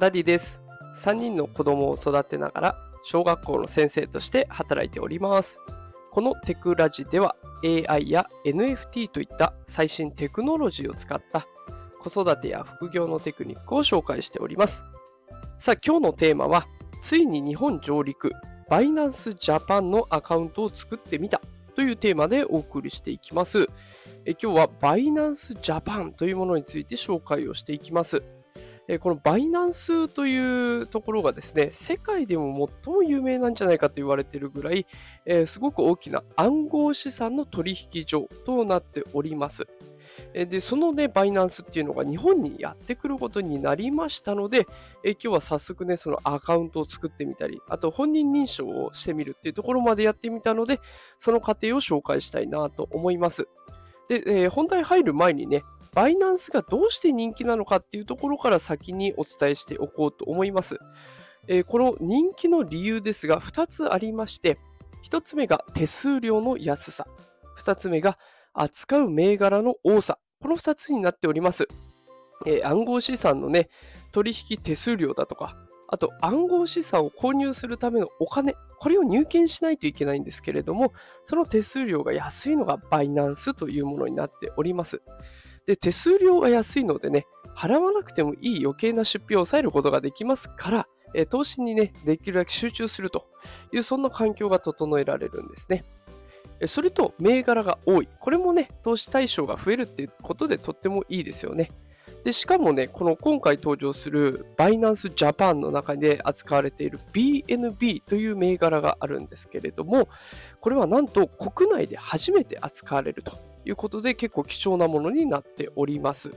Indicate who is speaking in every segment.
Speaker 1: ダディです。3人の子供を育てながら小学校の先生として働いております。このテクラジでは AI や NFT といった最新テクノロジーを使った子育てや副業のテクニックを紹介しております。さあ今日のテーマはついに日本上陸バイナンスジャパンのアカウントを作ってみたというテーマでお送りしていきます。え今日はバイナンスジャパンというものについて紹介をしていきます。えこのバイナンスというところがですね、世界でも最も有名なんじゃないかと言われているぐらい、えすごく大きな暗号資産の取引所となっております。で、そのね、バイナンスっていうのが日本にやってくることになりましたので、え今日は早速ね、そのアカウントを作ってみたり、あと本人認証をしてみるっていうところまでやってみたので、その過程を紹介したいなと思います。で、えー、本題入る前にね、バイナンスがどうして人気なのかっていうところから先にお伝えしておこうと思います。えー、この人気の理由ですが2つありまして、1つ目が手数料の安さ、2つ目が扱う銘柄の多さ、この2つになっております。えー、暗号資産のね、取引手数料だとか、あと暗号資産を購入するためのお金、これを入金しないといけないんですけれども、その手数料が安いのがバイナンスというものになっております。で、手数料が安いのでね、払わなくてもいい余計な出費を抑えることができますから、え投資にね、できるだけ集中するという、そんな環境が整えられるんですね。それと、銘柄が多い。これもね、投資対象が増えるっていうことでとってもいいですよね。で、しかもね、この今回登場するバイナンスジャパンの中で扱われている BNB という銘柄があるんですけれども、これはなんと国内で初めて扱われるということで結構貴重なものになっております。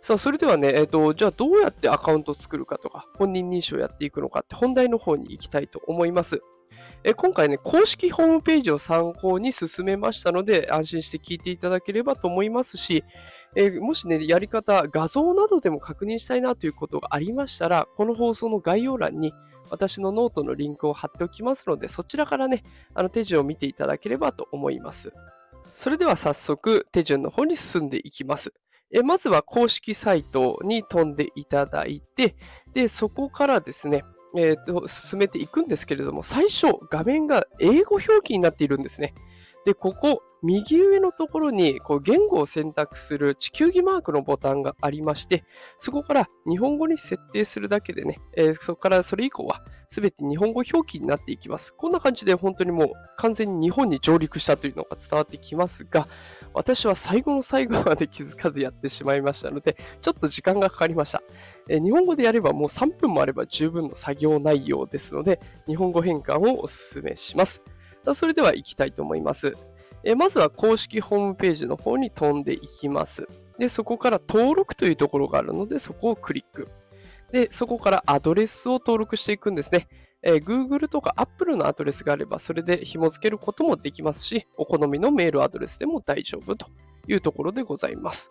Speaker 1: さあ、それではね、えっ、ー、と、じゃあどうやってアカウントを作るかとか、本人認証をやっていくのかって本題の方に行きたいと思います。え今回ね、公式ホームページを参考に進めましたので、安心して聞いていただければと思いますし、えもしね、やり方、画像などでも確認したいなということがありましたら、この放送の概要欄に私のノートのリンクを貼っておきますので、そちらからね、あの手順を見ていただければと思います。それでは早速手順の方に進んでいきます。えまずは公式サイトに飛んでいただいて、で、そこからですね、えーと、進めていくんですけれども、最初、画面が英語表記になっているんですね。で、ここ、右上のところにこう言語を選択する地球儀マークのボタンがありまして、そこから日本語に設定するだけでね、えー、そこからそれ以降は全て日本語表記になっていきます。こんな感じで本当にもう完全に日本に上陸したというのが伝わってきますが、私は最後の最後まで気づかずやってしまいましたので、ちょっと時間がかかりました。えー、日本語でやればもう3分もあれば十分の作業内容ですので、日本語変換をお勧めします。それでは行きたいと思います。えまずは公式ホームページの方に飛んでいきます。で、そこから登録というところがあるので、そこをクリック。で、そこからアドレスを登録していくんですね。え、Google とか Apple のアドレスがあれば、それで紐付けることもできますし、お好みのメールアドレスでも大丈夫というところでございます。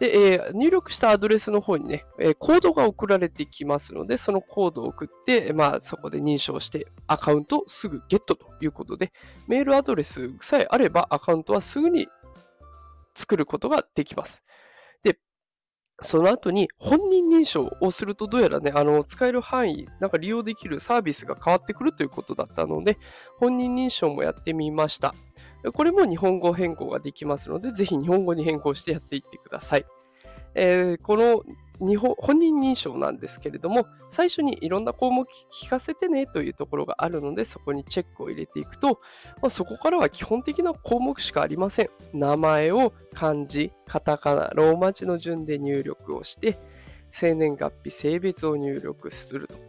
Speaker 1: で、えー、入力したアドレスの方にね、えー、コードが送られてきますので、そのコードを送って、まあ、そこで認証してアカウントをすぐゲットということで、メールアドレスさえあればアカウントはすぐに作ることができます。で、その後に本人認証をするとどうやらね、あの、使える範囲、なんか利用できるサービスが変わってくるということだったので、本人認証もやってみました。これも日本語変更ができますので、ぜひ日本語に変更してやっていってください。えー、この日本本人認証なんですけれども、最初にいろんな項目聞かせてねというところがあるので、そこにチェックを入れていくと、まあ、そこからは基本的な項目しかありません。名前を漢字、カタカナ、ローマ字の順で入力をして、生年月日、性別を入力すると。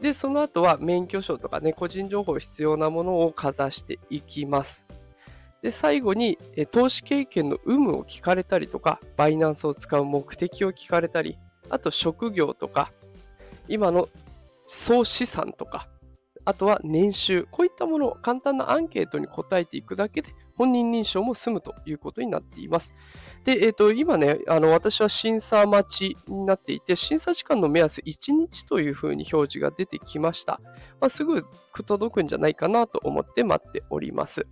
Speaker 1: で、その後は免許証とかね、個人情報必要なものをかざしていきます。で、最後に、投資経験の有無を聞かれたりとか、バイナンスを使う目的を聞かれたり、あと職業とか、今の総資産とか、あとは年収、こういったものを簡単なアンケートに答えていくだけで、本人認証も済むということになっています。で、えっ、ー、と、今ね、あの、私は審査待ちになっていて、審査時間の目安1日というふうに表示が出てきました。まあ、すぐ届くんじゃないかなと思って待っております。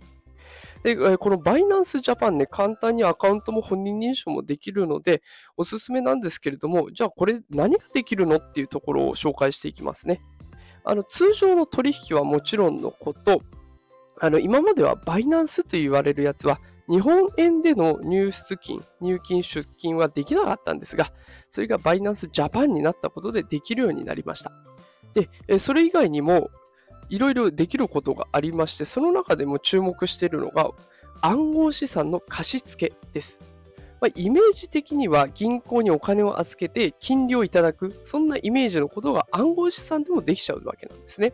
Speaker 1: で、このバイナンスジャパンね、簡単にアカウントも本人認証もできるので、おすすめなんですけれども、じゃあこれ何ができるのっていうところを紹介していきますね。あの通常の取引はもちろんのこと、あの今まではバイナンスと言われるやつは、日本円での入出金、入金、出金はできなかったんですが、それがバイナンスジャパンになったことでできるようになりました。で、それ以外にも、いろいろできることがありまして、その中でも注目しているのが、暗号資産の貸し付けです。まあ、イメージ的には銀行にお金を預けて金利をいただく、そんなイメージのことが暗号資産でもできちゃうわけなんですね。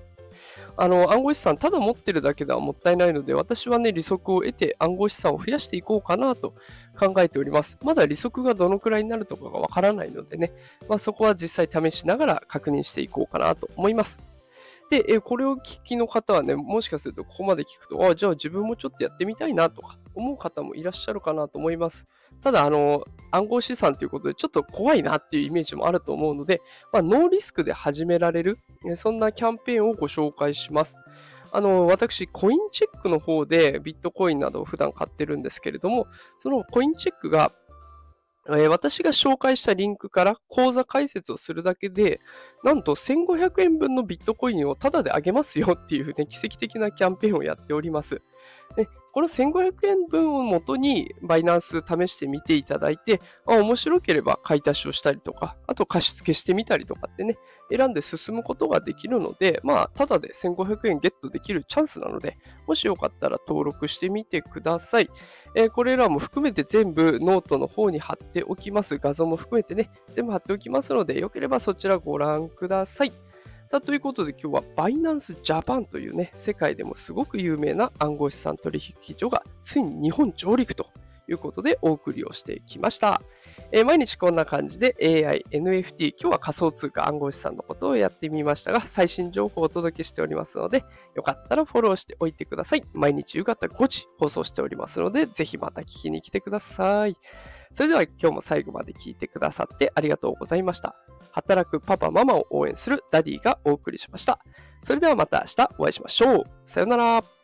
Speaker 1: あの暗号資産ただ持ってるだけではもったいないので私はね利息を得て暗号資産を増やしていこうかなと考えております。まだ利息がどのくらいになるとかがわからないのでね、まあ、そこは実際試しながら確認していこうかなと思います。で、えこれを聞きの方はね、もしかするとここまで聞くと、あじゃあ自分もちょっとやってみたいなとか思う方もいらっしゃるかなと思います。ただ、あの、暗号資産ということでちょっと怖いなっていうイメージもあると思うので、まあ、ノーリスクで始められる、そんなキャンペーンをご紹介します。あの、私、コインチェックの方でビットコインなどを普段買ってるんですけれども、そのコインチェックがえ、私が紹介したリンクから口座開設をするだけで、なんと1500円分のビットコインをタダであげますよっていうね、奇跡的なキャンペーンをやっております。でこの1500円分をもとにバイナンス試してみていただいて、あ面白ければ買い足しをしたりとか、あと貸し付けしてみたりとかってね、選んで進むことができるので、まあ、ただで1500円ゲットできるチャンスなので、もしよかったら登録してみてください。えー、これらも含めて全部ノートの方に貼っておきます。画像も含めてね、全部貼っておきますので、よければそちらご覧ください。さあ、ということで今日はバイナンスジャパンというね、世界でもすごく有名な暗号資産取引所がついに日本上陸ということでお送りをしてきました。えー、毎日こんな感じで AI、NFT、今日は仮想通貨暗号資産のことをやってみましたが、最新情報をお届けしておりますので、よかったらフォローしておいてください。毎日夕方5時放送しておりますので、ぜひまた聞きに来てください。それでは今日も最後まで聞いてくださってありがとうございました。働くパパママを応援するダディがお送りしました。それではまた明日お会いしましょう。さよなら。